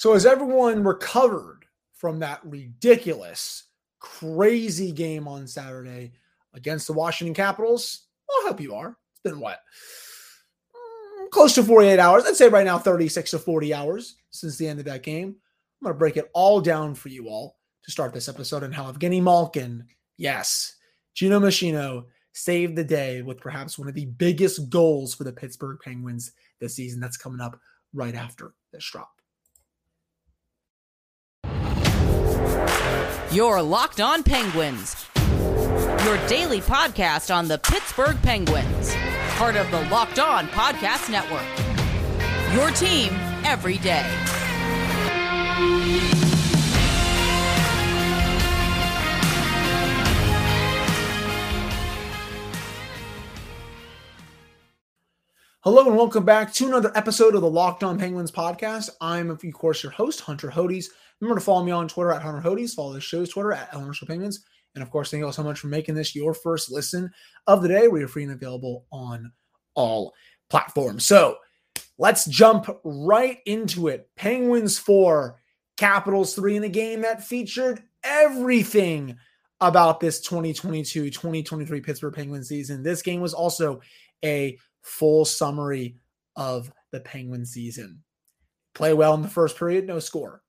So, as everyone recovered from that ridiculous, crazy game on Saturday against the Washington Capitals, I hope you are. It's been what? Mm, close to 48 hours. I'd say right now 36 to 40 hours since the end of that game. I'm going to break it all down for you all to start this episode and how Evgeni Malkin, yes, Gino Machino saved the day with perhaps one of the biggest goals for the Pittsburgh Penguins this season. That's coming up right after this drop. Your Locked On Penguins, your daily podcast on the Pittsburgh Penguins, part of the Locked On Podcast Network. Your team every day. Hello and welcome back to another episode of the Locked On Penguins podcast. I'm, of course, your host, Hunter Hodes. Remember to follow me on Twitter at Hunter Hodes. Follow the show's Twitter at Elemental Penguins. And of course, thank you all so much for making this your first listen of the day. We are free and available on all platforms. So let's jump right into it. Penguins four, Capitals three in a game that featured everything about this 2022 2023 Pittsburgh Penguins season. This game was also a full summary of the Penguin season. Play well in the first period, no score.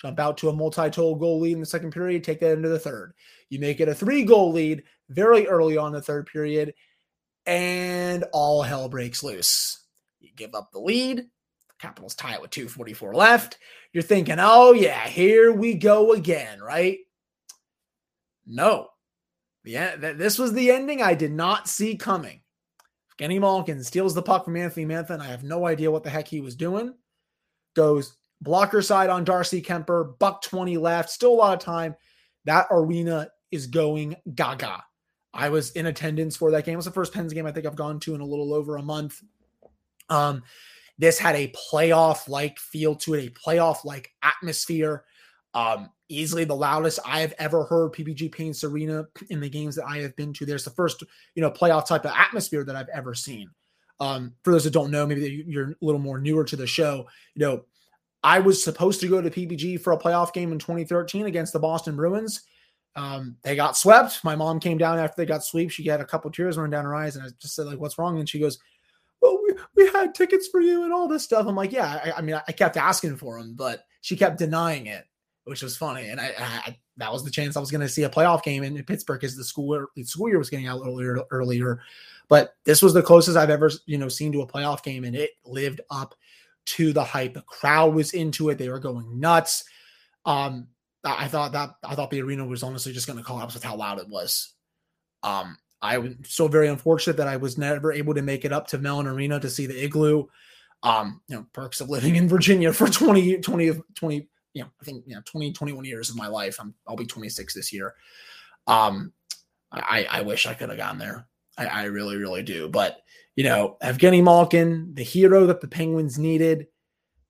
Jump out to a multi-total goal lead in the second period, take that into the third. You make it a three-goal lead very early on the third period, and all hell breaks loose. You give up the lead. Capitals tie it with 244 left. You're thinking, oh yeah, here we go again, right? No. Yeah, this was the ending I did not see coming. Kenny Malkin steals the puck from Anthony Mantha, I have no idea what the heck he was doing. Goes blocker side on Darcy Kuemper, buck 20 left, still a lot of time. That arena is going gaga. I was in attendance for that game. It was the first Pens game I think I've gone to in a little over a month. Um, this had a playoff like feel to it, a playoff like atmosphere. Um, easily the loudest I have ever heard PPG Paints Arena in the games that I have been to. There's the first, you know, playoff type of atmosphere that I've ever seen. Um, for those that don't know, maybe you're a little more newer to the show, you know, I was supposed to go to PPG for a playoff game in 2013 against the Boston Bruins. Um, they got swept. My mom came down after they got swept. She had a couple tears running down her eyes, and I just said, like, what's wrong? And she goes, Well, we, we had tickets for you and all this stuff. I'm like, Yeah, I, I mean, I kept asking for them, but she kept denying it which was funny. And I, I that was the chance I was going to see a playoff game in, Pittsburgh because the school the school year was getting out earlier earlier. But this was the closest I've ever you know seen to a playoff game, and it lived up to the hype. The crowd was into it; they were going nuts. Um, I thought that I thought the arena was honestly just going to collapse with how loud it was. Um, I was so very unfortunate that I was never able to make it up to Mellon Arena to see the igloo. Um, you know, perks of living in Virginia for 20, 20, 20 you know, I think, you know, 20, 21 years of my life. I'm, I'll be 26 this year. Um, I, I wish I could have gone there. I, I really, really do. But, you know, Evgeni Malkin, the hero that the Penguins needed,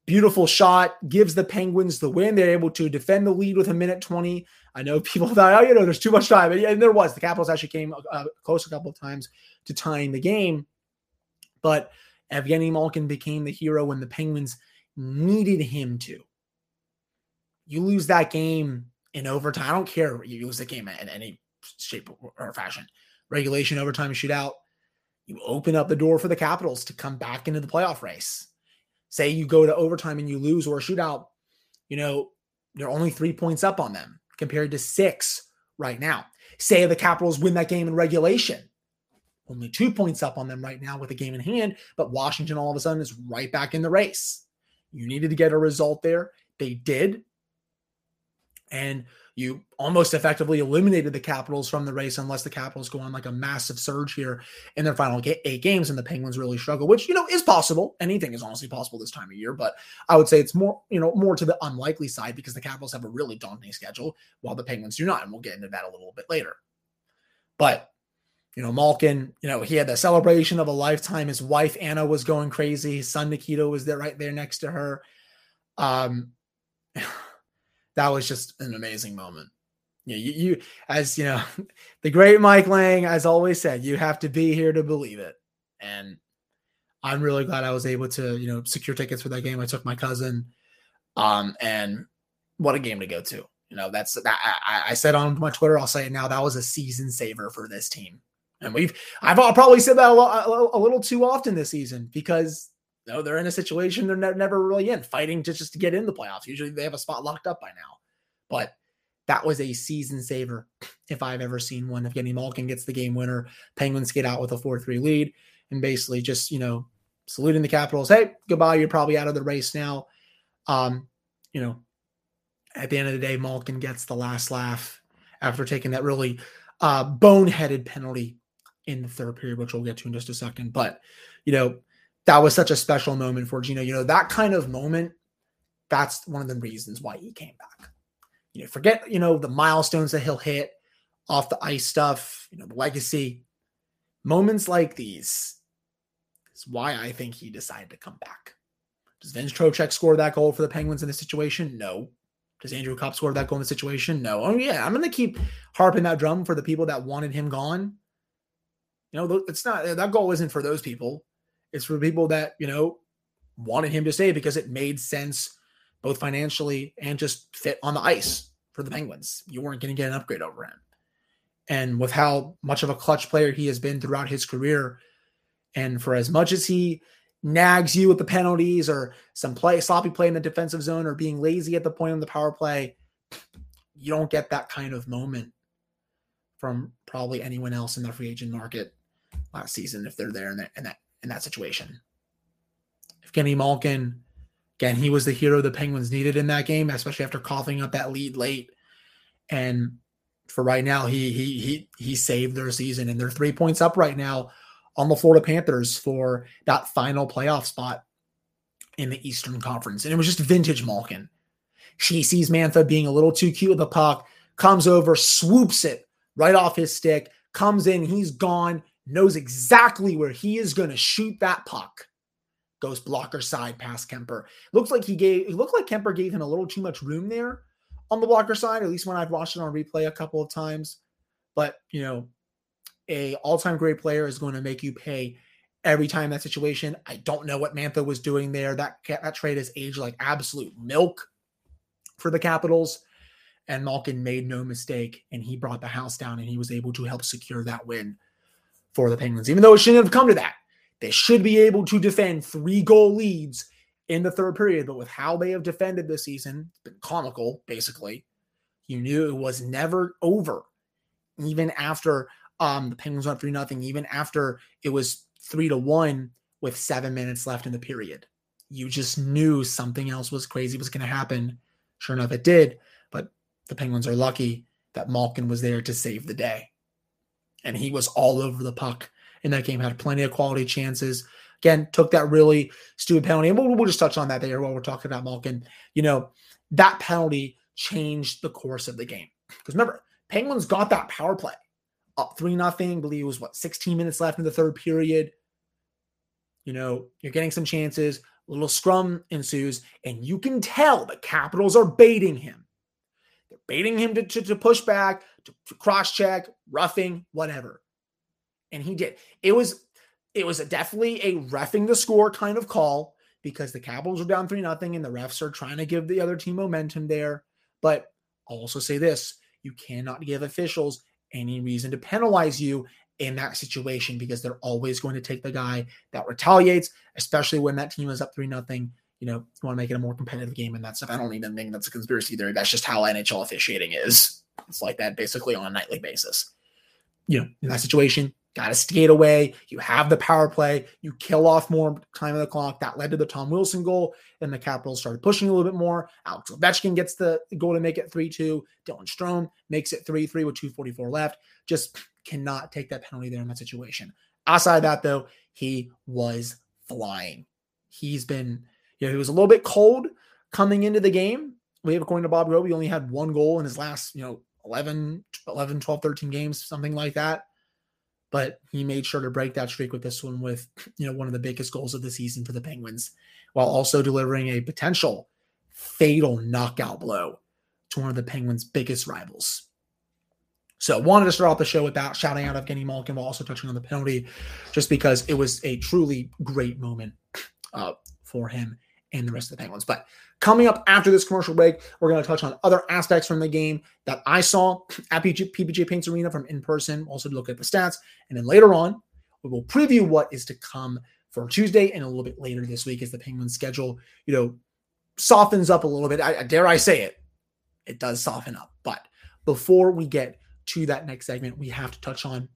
beautiful shot, gives the Penguins the win. They're able to defend the lead with a minute 20. I know people thought, oh, you know, there's too much time. And there was. The Capitals actually came uh, close a couple of times to tying the game. But Evgeni Malkin became the hero when the Penguins needed him to you lose that game in overtime. I don't care you lose the game in any shape or fashion. Regulation, overtime, shootout. You open up the door for the Capitals to come back into the playoff race. Say you go to overtime and you lose or a shootout, you know, you're only three points up on them compared to six right now. Say the Capitals win that game in regulation, only two points up on them right now with a game in hand, but Washington all of a sudden is right back in the race. You needed to get a result there. They did and you almost effectively eliminated the Capitals from the race unless the Capitals go on like a massive surge here in their final eight games and the Penguins really struggle, which you know is possible. Anything is honestly possible this time of year, but I would say it's more you know more to the unlikely side because the Capitals have a really daunting schedule while the Penguins do not, and we'll get into that a little bit later. But you know, Malkin, you know, he had the celebration of a lifetime. His wife Anna was going crazy. His son Nikita was there right there next to her. Um that was just an amazing moment. You, you, you, as you know, the great Mike Lange, as always said, you have to be here to believe it. And I'm really glad I was able to, you know, secure tickets for that game. I took my cousin. Um, and what a game to go to. You know, that's that I, I said on my Twitter, I'll say it now. That was a season saver for this team. And we've I've probably said that a, lo- a little too often this season because know, they're in a situation they're ne- never really in, fighting to just to get in the playoffs. Usually they have a spot locked up by now. But that was a season saver if I've ever seen one. If Kenny Malkin gets the game winner, Penguins get out with a 4 3 lead and basically just, you know, saluting the Capitals. Hey, goodbye. You're probably out of the race now. Um, you know, at the end of the day, Malkin gets the last laugh after taking that really uh, boneheaded penalty in the third period, which we'll get to in just a second. But, you know, that was such a special moment for Gino. You know, that kind of moment, that's one of the reasons why he came back. You know, forget, you know, the milestones that he'll hit off the ice stuff, you know, the legacy. Moments like these is why I think he decided to come back. Does Vince Trocheck score that goal for the Penguins in this situation? No. Does Andrew Copp score that goal in the situation? No. Oh, yeah. I'm going to keep harping that drum for the people that wanted him gone. You know, it's not that goal isn't for those people. It's for people that, you know, wanted him to stay because it made sense both financially and just fit on the ice for the Penguins. You weren't going to get an upgrade over him. And with how much of a clutch player he has been throughout his career, and for as much as he nags you with the penalties or some play sloppy play in the defensive zone or being lazy at the point of the power play, you don't get that kind of moment from probably anyone else in the free agent market last season if they're there in that that in that situation. If Kenny Malkin, again, he was the hero the Penguins needed in that game, especially after coughing up that lead late. And for right now, he he he he saved their season, and they're three points up right now on the Florida Panthers for that final playoff spot in the Eastern Conference. And it was just vintage Malkin. She sees Mantha being a little too cute with the puck, comes over, swoops it right off his stick, comes in, he's gone, knows exactly where he is going to shoot that puck. Goes blocker side past Kuemper. Looks like he gave it looked like Kuemper gave him a little too much room there on the blocker side, at least when I've watched it on replay a couple of times. But you know, a all-time great player is going to make you pay every time that situation. I don't know what Mantha was doing there. That that trade is aged like absolute milk for the Capitals. And Malkin made no mistake, and he brought the house down, and he was able to help secure that win for the Penguins. Even though it shouldn't have come to that, they should be able to defend three goal leads in the third period. But with how they have defended this season, it's been comical, basically. You knew it was never over, even after um, the Penguins went 3 nothing, even after it was 3 to 1 with seven minutes left in the period. You just knew something else was crazy was going to happen. Sure enough, it did. But the Penguins are lucky that Malkin was there to save the day. And he was all over the puck in that game, had plenty of quality chances. Again, took that really stupid penalty. And we'll, we'll just touch on that there while we're talking about Malkin. You know, that penalty changed the course of the game. Because remember, Penguins got that power play up three nothing. Believe it was what 16 minutes left in the third period. You know, you're getting some chances. A little scrum ensues, and you can tell the Capitals are baiting him. They're baiting him to, to, to push back, cross check, roughing, whatever. And he did. It was it was definitely a refing the score kind of call because the Capitals are down three nothing, and the refs are trying to give the other team momentum there. But I'll also say this: you cannot give officials any reason to penalize you in that situation because they're always going to take the guy that retaliates, especially when that team is up three nothing. You know, you want to make it a more competitive game and that stuff. I don't even think that's a conspiracy theory. That's just how NHL officiating is. It's like that basically on a nightly basis. You know, in that situation, got to skate away. You have the power play. You kill off more time of the clock. That led to the Tom Wilson goal. And the Capitals started pushing a little bit more. Alex Ovechkin gets the goal to make it 3 2. Dylan Strome makes it 3 3 with 2.44 left. Just cannot take that penalty there in that situation. Outside that, though, he was flying. He's been, you know, he was a little bit cold coming into the game. We have, according to Bob he only had one goal in his last, you know, 11, 11, 12, 13 games, something like that but he made sure to break that streak with this one with you know one of the biggest goals of the season for the Penguins while also delivering a potential fatal knockout blow to one of the Penguins' biggest rivals. So wanted to start off the show with that shouting out Evgeni Malkin while also touching on the penalty just because it was a truly great moment uh, for him and the rest of the Penguins. But coming up after this commercial break, we're going to touch on other aspects from the game that I saw at PPG Paints Arena from in person, also to look at the stats. And then later on, we will preview what is to come for Tuesday and a little bit later this week as the Penguins schedule, you know, softens up a little bit. I, dare I say it, it does soften up. But before we get to that next segment, we have to touch on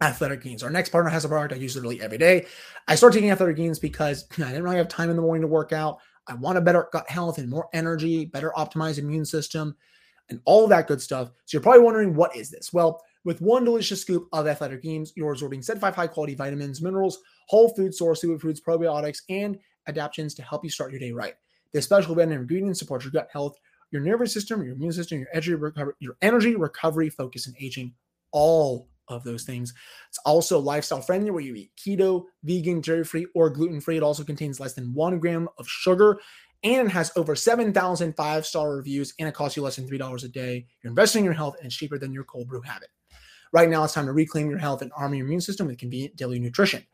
Athletic Greens. Our next partner has a product I use literally every day. I started taking Athletic Greens because I didn't really have time in the morning to work out. I want a better gut health and more energy, better optimized immune system, and all that good stuff. So you're probably wondering, what is this? Well, with one delicious scoop of Athletic Greens, you're absorbing 75 high quality vitamins, minerals, whole food source, superfoods, probiotics, and adaptogens to help you start your day right. This special blend of ingredients supports your gut health, your nervous system, your immune system, your energy recovery, your energy recovery, focus, and aging, all of those things. It's also lifestyle friendly where you eat keto, vegan, dairy free, or gluten free. It also contains less than one gram of sugar and has over 7,000 five star reviews and it costs you less than $3 a day. You're investing in your health and it's cheaper than your cold brew habit. Right now, it's time to reclaim your health and arm your immune system with convenient daily nutrition.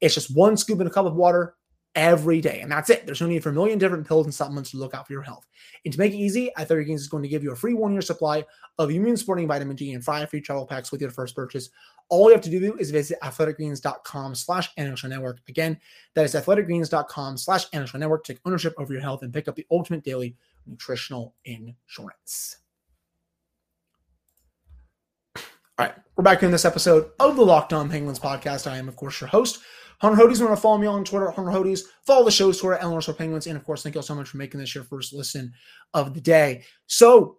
It's just one scoop in a cup of water every day. And that's it. There's no need for a million different pills and supplements to look out for your health. And to make it easy, Athletic Greens is going to give you a free one year supply of immune supporting vitamin D and five free travel packs with your first purchase. All you have to do is visit athleticgreens.com slash NHL network. Again, that is athleticgreens.com slash NHL network. Take ownership over your health and pick up the ultimate daily nutritional insurance. All right, we're back in this episode of the Locked On Penguins podcast. I am, of course, your host, Hunter Hodes. You want to follow me on Twitter, Hunter Hodes. Follow the show's Twitter, Eleanor Penguins. And of course, thank you all so much for making this your first listen of the day. So,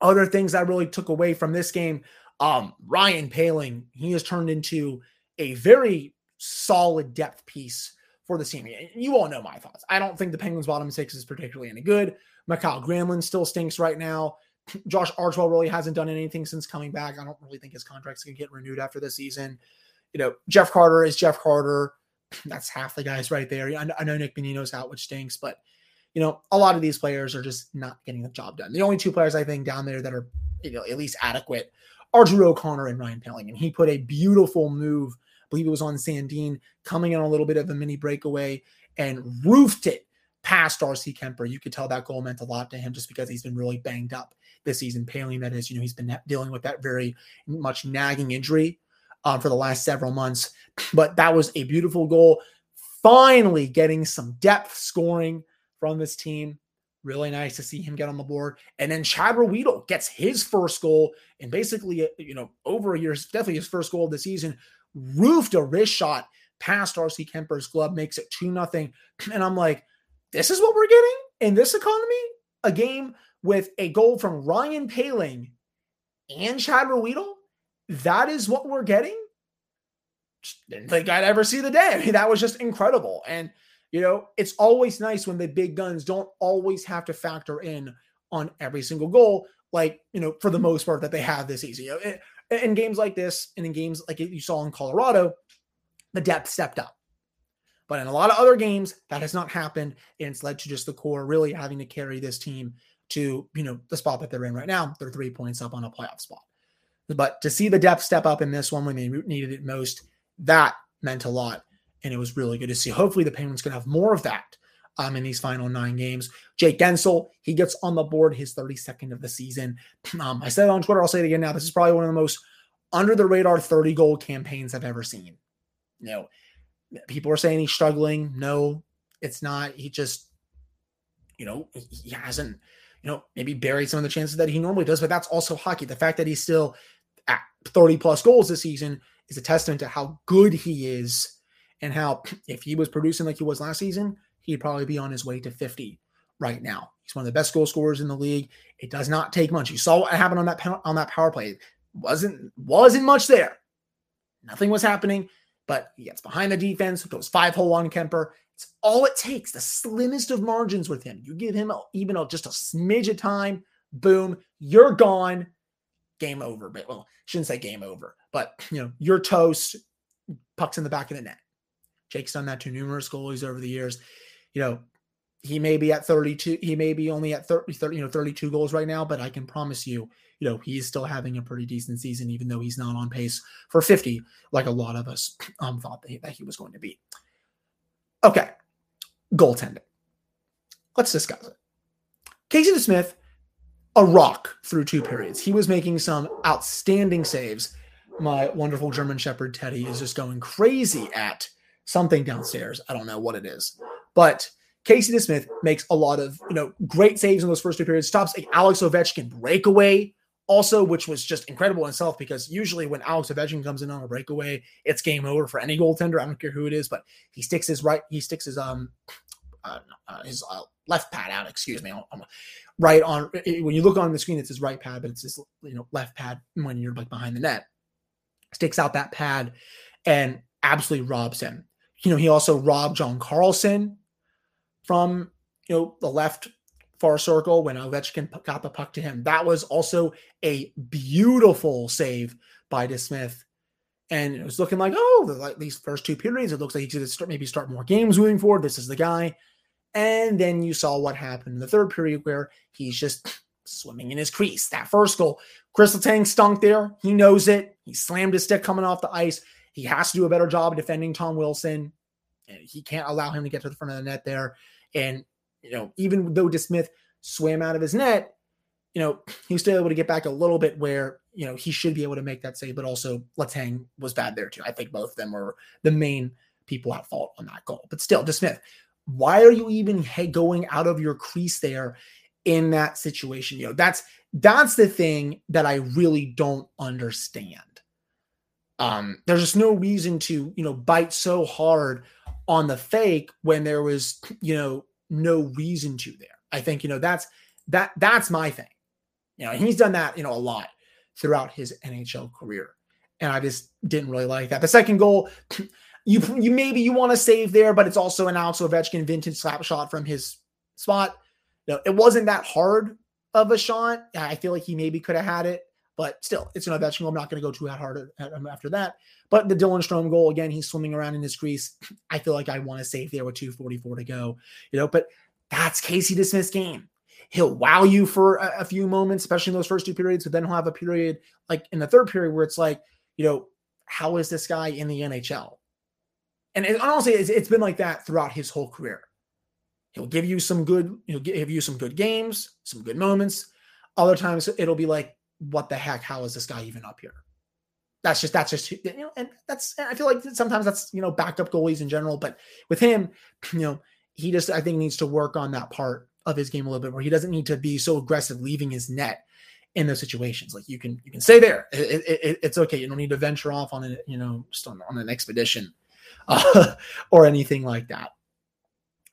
other things I really took away from this game um, Ryan Poehling, he has turned into a very solid depth piece for the team. You all know my thoughts. I don't think the Penguins' bottom six is particularly any good. Mikael Granlund still stinks right now. Josh Archibald really hasn't done anything since coming back. I don't really think his contract's going to get renewed after the season you know, Jeff Carter is Jeff Carter. That's half the guys right there. I know Nick Bonino's out, which stinks, but you know, a lot of these players are just not getting the job done. The only two players I think down there that are you know at least adequate are Drew O'Connor and Ryan Poehling. And he put a beautiful move, I believe it was on Sandin, coming in a little bit of a mini breakaway and roofed it past Darcy Kuemper. You could tell that goal meant a lot to him just because he's been really banged up this season. Poehling, that is, you know, he's been dealing with that very much nagging injury um, for the last several months. But that was a beautiful goal. Finally, getting some depth scoring from this team. Really nice to see him get on the board. And then Chad Ruhwedel gets his first goal in basically, uh, you know, over a year, definitely his first goal of the season. Roofed a wrist shot past Darcy Kuemper's glove, makes it 2 nothing. And I'm like, this is what we're getting in this economy? A game with a goal from Ryan Poehling and Chad Ruhwedel? That is what we're getting. didn't think I'd ever see the day. I mean, that was just incredible. And, you know, it's always nice when the big guns don't always have to factor in on every single goal, like, you know, for the mm-hmm. most part that they have this easy. You know, eh, eh, in games like this and in games like you saw in Colorado, the depth stepped up. But in a lot of other games, that has not happened. And it's led to just the core really having to carry this team to, you know, the spot that they're in right now. They're three points up on a playoff spot. But to see the depth step up in this one when they needed it most, that meant a lot. And it was really good to see. Hopefully, the Penguins can have more of that um, in these final nine games. Jake Guentzel, he gets on the board his 32nd of the season. Um, I said it on Twitter, I'll say it again now. This is probably one of the most under the radar 30 goal campaigns I've ever seen. You know, people are saying he's struggling. No, it's not. He just, you know, he hasn't, you know, maybe buried some of the chances that he normally does, but that's also hockey. The fact that he's still at 30 plus goals this season is a testament to how good he is and how if he was producing like he was last season, he'd probably be on his way to 50 right now. He's one of the best goal scorers in the league. It does not take much. You saw what happened on that on that power play. It wasn't wasn't much there. Nothing was happening, but he gets behind the defense, goes five hole on Kuemper. It's all it takes, the slimmest of margins with him. You give him even a, just a smidge of time, boom, you're gone game over. But well, shouldn't say game over, but you know, you're toast, pucks in the back of the net. Jake's done that to numerous goalies over the years. You know, he may be at 32, he may be only at 30, 30, you know, 32 goals right now, but I can promise you, you know, he's still having a pretty decent season, even though he's not on pace for 50, like a lot of us um, thought that he, that he was going to be. Okay. Goaltending. let's discuss it. Casey DeSmith, a rock through two periods. He was making some outstanding saves. My wonderful German Shepherd Teddy is just going crazy at something downstairs. I don't know what it is, but Casey DeSmith makes a lot of you know great saves in those first two periods. Stops Alex Ovechkin breakaway also, which was just incredible in itself because usually when Alex Ovechkin comes in on a breakaway, it's game over for any goaltender. I don't care who it is, but he sticks his right, he sticks his um uh, uh, his uh, left pad out. Excuse me, I'm, right on. When you look on the screen, it says right pad, but it's his you know left pad when you're like behind the net. Sticks out that pad and absolutely robs him. You know, he also robbed John Carlson from you know the left far circle when Ovechkin got the puck to him. That was also a beautiful save by DeSmith. And it was looking like, oh, like these first two periods, it looks like he could start, maybe start more games moving forward. This is the guy. And then you saw what happened in the third period where he's just swimming in his crease. That first goal, Kris Letang stunk there. He knows it. He slammed his stick coming off the ice. He has to do a better job defending Tom Wilson. He can't allow him to get to the front of the net there. And you know, even though DeSmith swam out of his net, you know, he was still able to get back a little bit where, you know, he should be able to make that save, but also Letang was bad there too. I think both of them were the main people at fault on that goal. But still, DeSmith, why are you even going out of your crease there in that situation? You know, that's that's the thing that I really don't understand. Um, there's just no reason to, you know, bite so hard on the fake when there was, you know, no reason to there. I think, you know, that's that that's my thing. You know, he's done that, you know, a lot throughout his NHL career. And I just didn't really like that. The second goal, you you maybe you want to save there, but it's also an Alex Ovechkin vintage slap shot from his spot. No, it wasn't that hard of a shot. I feel like he maybe could have had it, but still, it's an Ovechkin goal. I'm not going to go too hard um, after that. But the Dylan Strome goal, again, he's swimming around in his crease. I feel like I want to save there with 244 to go, you know, but that's Casey DeSmith's game. He'll wow you for a, a, few moments, especially in those first two periods, but then he'll have a period like in the third period where it's like, you know, how is this guy in the NHL? And it, honestly, it's, it's been like that throughout his whole career. He'll give you some good, he'll give you some good games, some good moments. Other times it'll be like, what the heck? How is this guy even up here? that's just that's just you know, and that's I feel like sometimes that's you know backup goalies in general, but with him, you know, he just I think needs to work on that part of his game a little bit where he doesn't need to be so aggressive leaving his net in those situations. Like you can you can stay there. It, it, it's okay. You don't need to venture off on it, you know, just on, on an expedition uh, or anything like that.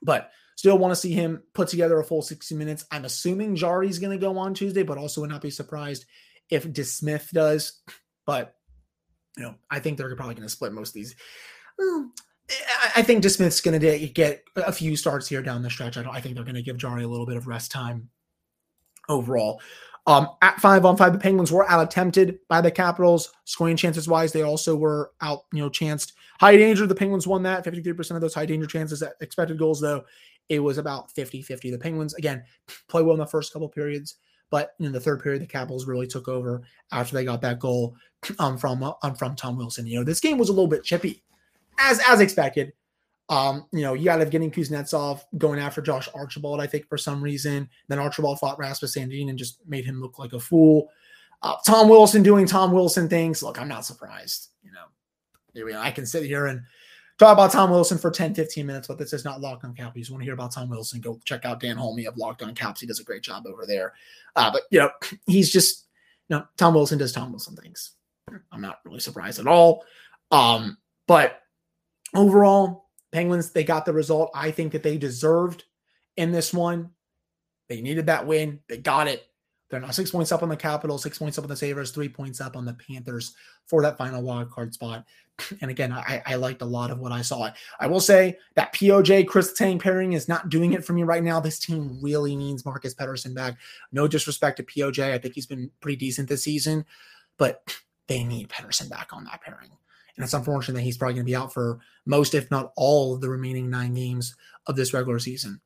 But still want to see him put together a full 60 minutes. I'm assuming Jarry's going to go on Tuesday, but also would not be surprised if DeSmith does. But you know, I think they're probably going to split most of these. I think DeSmith's going to get a few starts here down the stretch. I, I think they're going to give Jarry a little bit of rest time overall. Um, at five on five, the Penguins were out attempted by the Capitals. Scoring chances wise, they also were out, you know, chanced. High danger, the Penguins won that. 53% of those high danger chances. Expected goals, though, it was about 50 50. The Penguins, again, play well in the first couple periods. But in the third period, the Capitals really took over after they got that goal um, from um, from Tom Wilson. You know, this game was a little bit chippy, as as expected. Um, you know, you got to getting Kuznetsov going after Josh Archibald, I think, for some reason. Then Archibald fought Rasmus Sandin and just made him look like a fool. Uh, Tom Wilson doing Tom Wilson things. Look, I'm not surprised. You know, I can sit here and talk about Tom Wilson for 10, 15 minutes, but this is not Locked on Caps. If You want to hear about Tom Wilson, go check out Dan Holme of Locked on Caps. He does a great job over there. Uh, but, you know, he's just, you know, Tom Wilson does Tom Wilson things. I'm not really surprised at all. Um, but overall, Penguins, they got the result I think that they deserved in this one. They needed that win. They got it. They're now six points up on the Capitals, six points up on the Sabres, three points up on the Panthers for that final wild card spot. And again, I, I liked a lot of what I saw. I will say that POJ Chris Letang pairing is not doing it for me right now. This team really needs Marcus Pettersson back. No disrespect to POJ. I think he's been pretty decent this season, but they need Pettersson back on that pairing. And it's unfortunate that he's probably going to be out for most, if not all, of the remaining nine games of this regular season.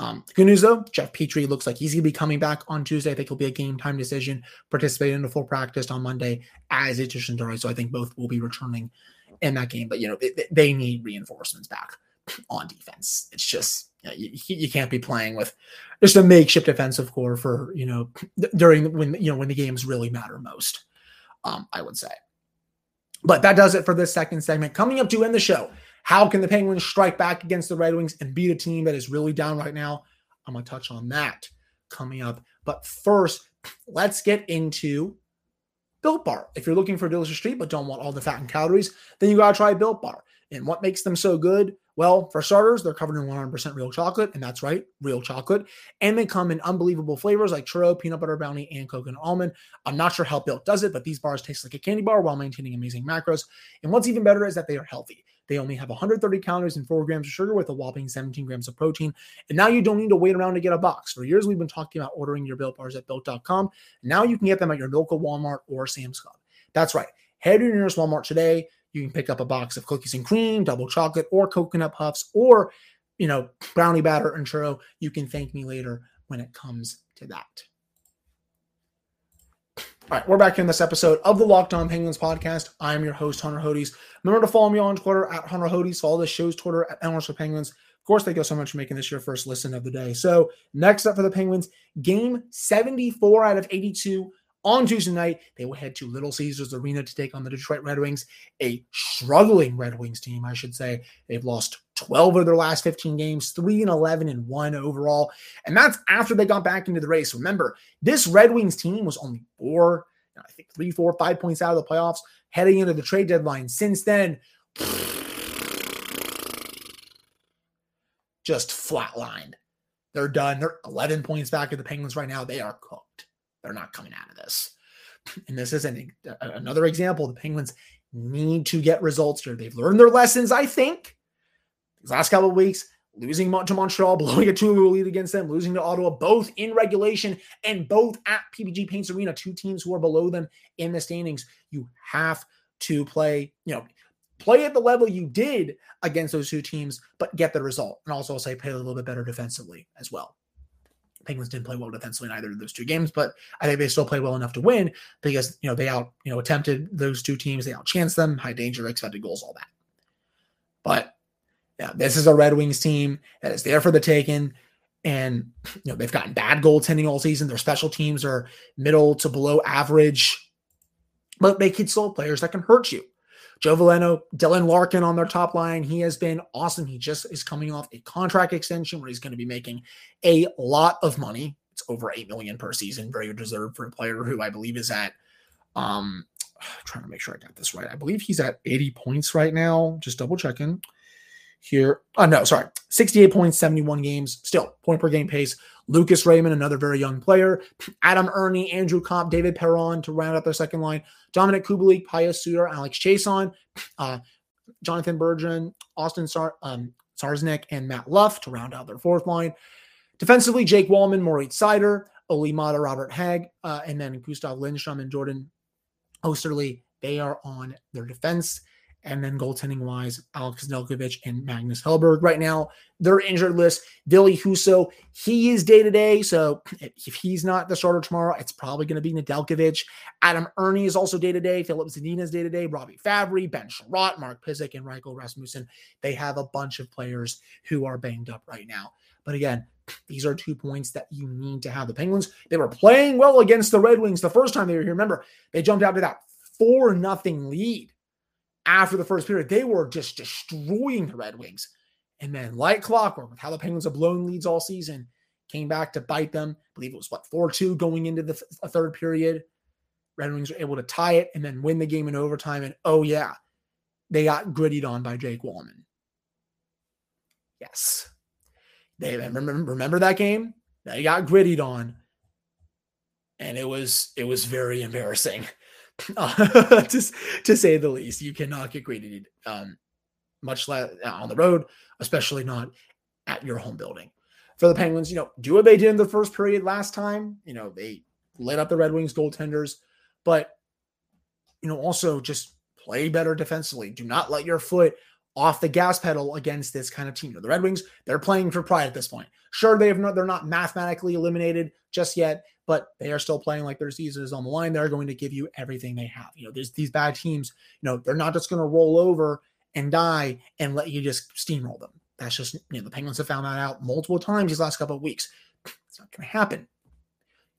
Um, good news though, Jeff Petry looks like he's going to be coming back on Tuesday. I think he'll be a game time decision, participate in a full practice on Monday as is Tristan So I think both will be returning in that game. But you know, they, they need reinforcements back. on defense. It's just you, you can't be playing with just a makeshift defensive core for you know during when you know when the games really matter most. Um, I would say. But that does it for this second segment. Coming up to end the show, how can the Penguins strike back against the Red Wings and beat a team that is really down right now? I'm going to touch on that coming up. But first, let's get into Built Bar. If you're looking for a delicious treat but don't want all the fat and calories, then you got to try Built Bar. And what makes them so good? Well, for starters, they're covered in 100% real chocolate, and that's right, real chocolate. And they come in unbelievable flavors like churro, peanut butter bounty, and coconut almond. I'm not sure how Built does it, but these bars taste like a candy bar while maintaining amazing macros. And what's even better is that they are healthy. They only have 130 calories and 4 grams of sugar with a whopping 17 grams of protein. And now you don't need to wait around to get a box. For years, we've been talking about ordering your Built bars at built.com. Now you can get them at your local Walmart or Sam's Club. That's right. Head to your nearest Walmart today you can pick up a box of cookies and cream, double chocolate, or coconut puffs, or you know, brownie batter and churro. You can thank me later when it comes to that. All right, we're back in this episode of the Locked On Penguins podcast. I'm your host, Hunter Hodes. Remember to follow me on Twitter at Hunter Hodes. Follow the show's Twitter at Elmer's Penguins. Of course, thank you so much for making this your first listen of the day. So, next up for the Penguins, game 74 out of 82 on Tuesday night, they will head to Little Caesars Arena to take on the Detroit Red Wings, a struggling Red Wings team, I should say. They've lost 12 of their last 15 games, 3 and 11 and 1 overall. And that's after they got back into the race. Remember, this Red Wings team was only four, I think three, four, five points out of the playoffs heading into the trade deadline. Since then, just flatlined. They're done. They're 11 points back of the Penguins right now. They are cooked. They're not coming out of this. And this is an, another example. The Penguins need to get results here. They've learned their lessons, I think. These last couple of weeks, losing to Montreal, blowing a 2 lead against them, losing to Ottawa, both in regulation and both at PPG Paints Arena, two teams who are below them in the standings. You have to play, you know, play at the level you did against those two teams, but get the result. And also, I'll say play a little bit better defensively as well. Penguins didn't play well defensively in either of those two games, but I think they still played well enough to win because you know they out you know attempted those two teams, they outchanced them, high danger, expected goals, all that. Yeah, this is a Red Wings team that is there for the taking. And you know, they've gotten bad goaltending all season. Their special teams are middle to below average, but they can still players that can hurt you. Joe Veleno, Dylan Larkin on their top line. He has been awesome. He just is coming off a contract extension where he's going to be making a lot of money. It's over eight million per season, very deserved for a player who I believe is at um trying to make sure I got this right. I believe he's at 80 points right now. Just double checking here. Oh, no, sorry. 68 points, 71 games. Still, point per game pace. Lucas Raymond, another very young player. Adam Erne, Andrew Copp, David Perron to round out their second line. Dominik Kubalik, Pius Suter, Alex Chiasson, uh, Jonathan Bergeron, Austin Sar- um, and Matt Luff to round out their fourth line. Defensively, Jake Walman, Moritz Seider, Olli Maatta, Robert Hagg, uh, and then Gustav Lindstrom and Jordan Oesterle. They are on their defense. And then goaltending wise, Alex Nedeljkovic and Magnus Hellberg. Right now, they're injured list. Ville Husso, he is day to day. So if he's not the starter tomorrow, it's probably going to be Nedeljkovic. Adam Erne is also day to day. Filip Zadina is day to day. Robbie Fabbri, Ben Chiarot, Mark Pysyk, and Raico Rasmussen. They have a bunch of players who are banged up right now. But again, these are two points that you need to have. The Penguins, they were playing well against the Red Wings the first time they were here. Remember, they jumped out to that 4 nothing lead after the first period. They were just destroying the Red Wings. And then, like clockwork, with how the Penguins have blown leads all season, came back to bite them. I believe it was what 4 2 going into the th- third period. Red Wings were able to tie it and then win the game in overtime. And oh, yeah, they got grittied on by Jake Walman. Yes. They remember, remember that game? They got grittied on. And it was it was very embarrassing. to, to say the least. You cannot get graded, um, much less uh, on the road, especially not at your home building. For the Penguins, you know, do what they did in the first period last time. You know, they lit up the Red Wings goaltenders, but you know, also just play better defensively. Do not let your foot off the gas pedal against this kind of team. You know, the Red Wings, they're playing for pride at this point. Sure, they have not, they're not mathematically eliminated just yet, but they are still playing like their season is on the line. They're going to give you everything they have. You know, there's these bad teams, you know, they're not just going to roll over and die and let you just steamroll them. That's just, you know, the Penguins have found that out multiple times these last couple of weeks. It's not going to happen.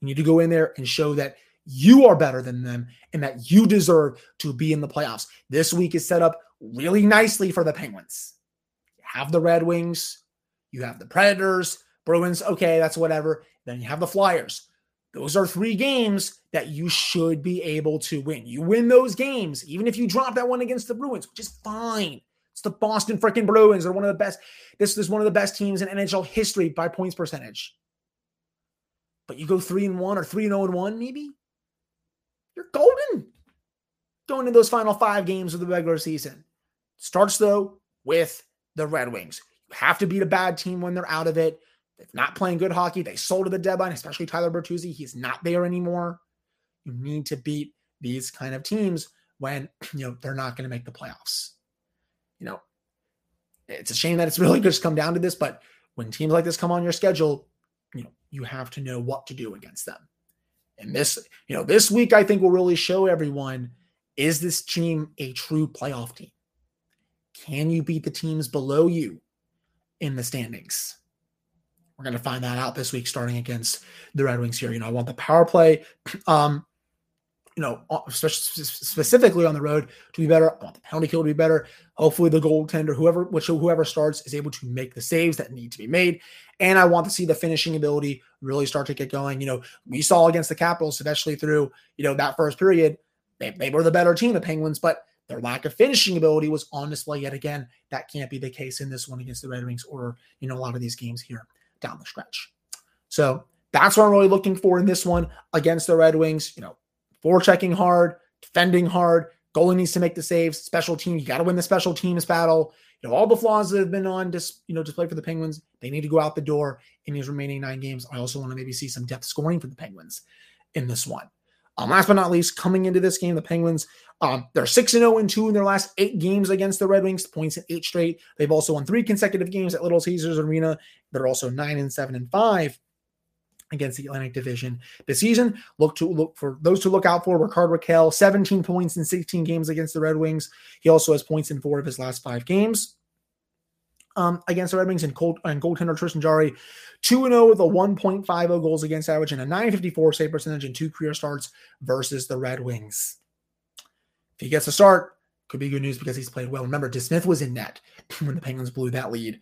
You need to go in there and show that you are better than them and that you deserve to be in the playoffs. This week is set up really nicely for the Penguins. You have the Red Wings, you have the Predators, Bruins, okay, that's whatever. Then you have the Flyers. Those are three games that you should be able to win. You win those games, even if you drop that one against the Bruins, which is fine. It's the Boston freaking Bruins. They're one of the best. This is one of the best teams in NHL history by points percentage. But you go three and one or three and zero oh and one, maybe you're golden going into those final five games of the regular season. Starts though with the Red Wings. You have to beat a bad team when they're out of it. They're not playing good hockey. They sold to the deadline, especially Tyler Bertuzzi. He's not there anymore. You need to beat these kind of teams when you know they're not going to make the playoffs. You know, it's a shame that it's really just come down to this, but when teams like this come on your schedule, you know, you have to know what to do against them. And this, you know, this week I think will really show everyone is this team a true playoff team? Can you beat the teams below you in the standings? We're going to find that out this week, starting against the Red Wings here. You know, I want the power play, um, you know, specifically on the road to be better. I want the penalty kill to be better. Hopefully, the goaltender, whoever, which whoever starts, is able to make the saves that need to be made. And I want to see the finishing ability really start to get going. You know, we saw against the Capitals, especially through you know that first period, they, they were the better team, the Penguins, but their lack of finishing ability was on display yet again. That can't be the case in this one against the Red Wings or you know a lot of these games here down the stretch. So that's what I'm really looking for in this one against the Red Wings. You know, forechecking hard, defending hard. Goalie needs to make the saves. Special team, you got to win the special teams battle. You know, all the flaws that have been on dis, you know, display for the Penguins, they need to go out the door in these remaining nine games. I also want to maybe see some depth scoring for the Penguins in this one. Um, last but not least, coming into this game, the Penguins, um, they're 6 and 0 and 2 in their last eight games against the Red Wings, points in eight straight. They've also won three consecutive games at Little Caesars Arena. They're also 9 and 7 and 5 against the Atlantic Division this season. Look to look for those to look out for. Rickard Rakell, 17 points in 16 games against the Red Wings. He also has points in four of his last five games um, against the Red Wings and, Colt, and goaltender Tristan Jarry, 2 0 with a 1.50 goals against average and a 954 save percentage in two career starts versus the Red Wings. If he gets a start, could be good news because he's played well. Remember, DeSmith was in net when the Penguins blew that lead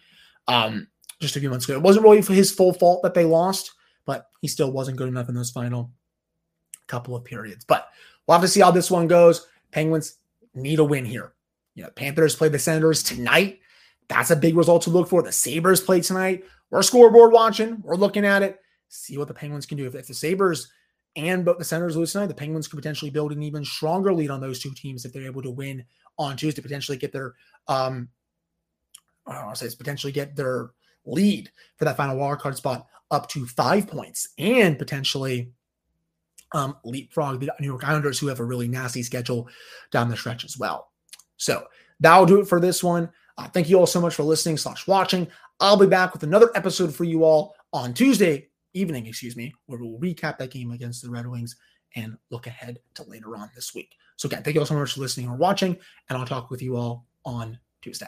um, just a few months ago. It wasn't really his full fault that they lost, but he still wasn't good enough in those final couple of periods. But we'll have to see how this one goes. Penguins need a win here. You know, Panthers play the Senators tonight. That's a big result to look for. The Sabres play tonight. We're scoreboard watching. We're looking at it. See what the Penguins can do. If, if the Sabres and both the Senators lose tonight, the Penguins could potentially build an even stronger lead on those two teams if they're able to win on Tuesday, potentially get their um I don't want to say it's potentially get their lead for that final wild card spot up to five points and potentially um, leapfrog the New York Islanders, who have a really nasty schedule down the stretch as well. So that'll do it for this one. Uh, thank you all so much for listening slash watching. I'll be back with another episode for you all on Tuesday evening, excuse me, where we'll recap that game against the Red Wings and look ahead to later on this week. So again, thank you all so much for listening or watching, and I'll talk with you all on Tuesday.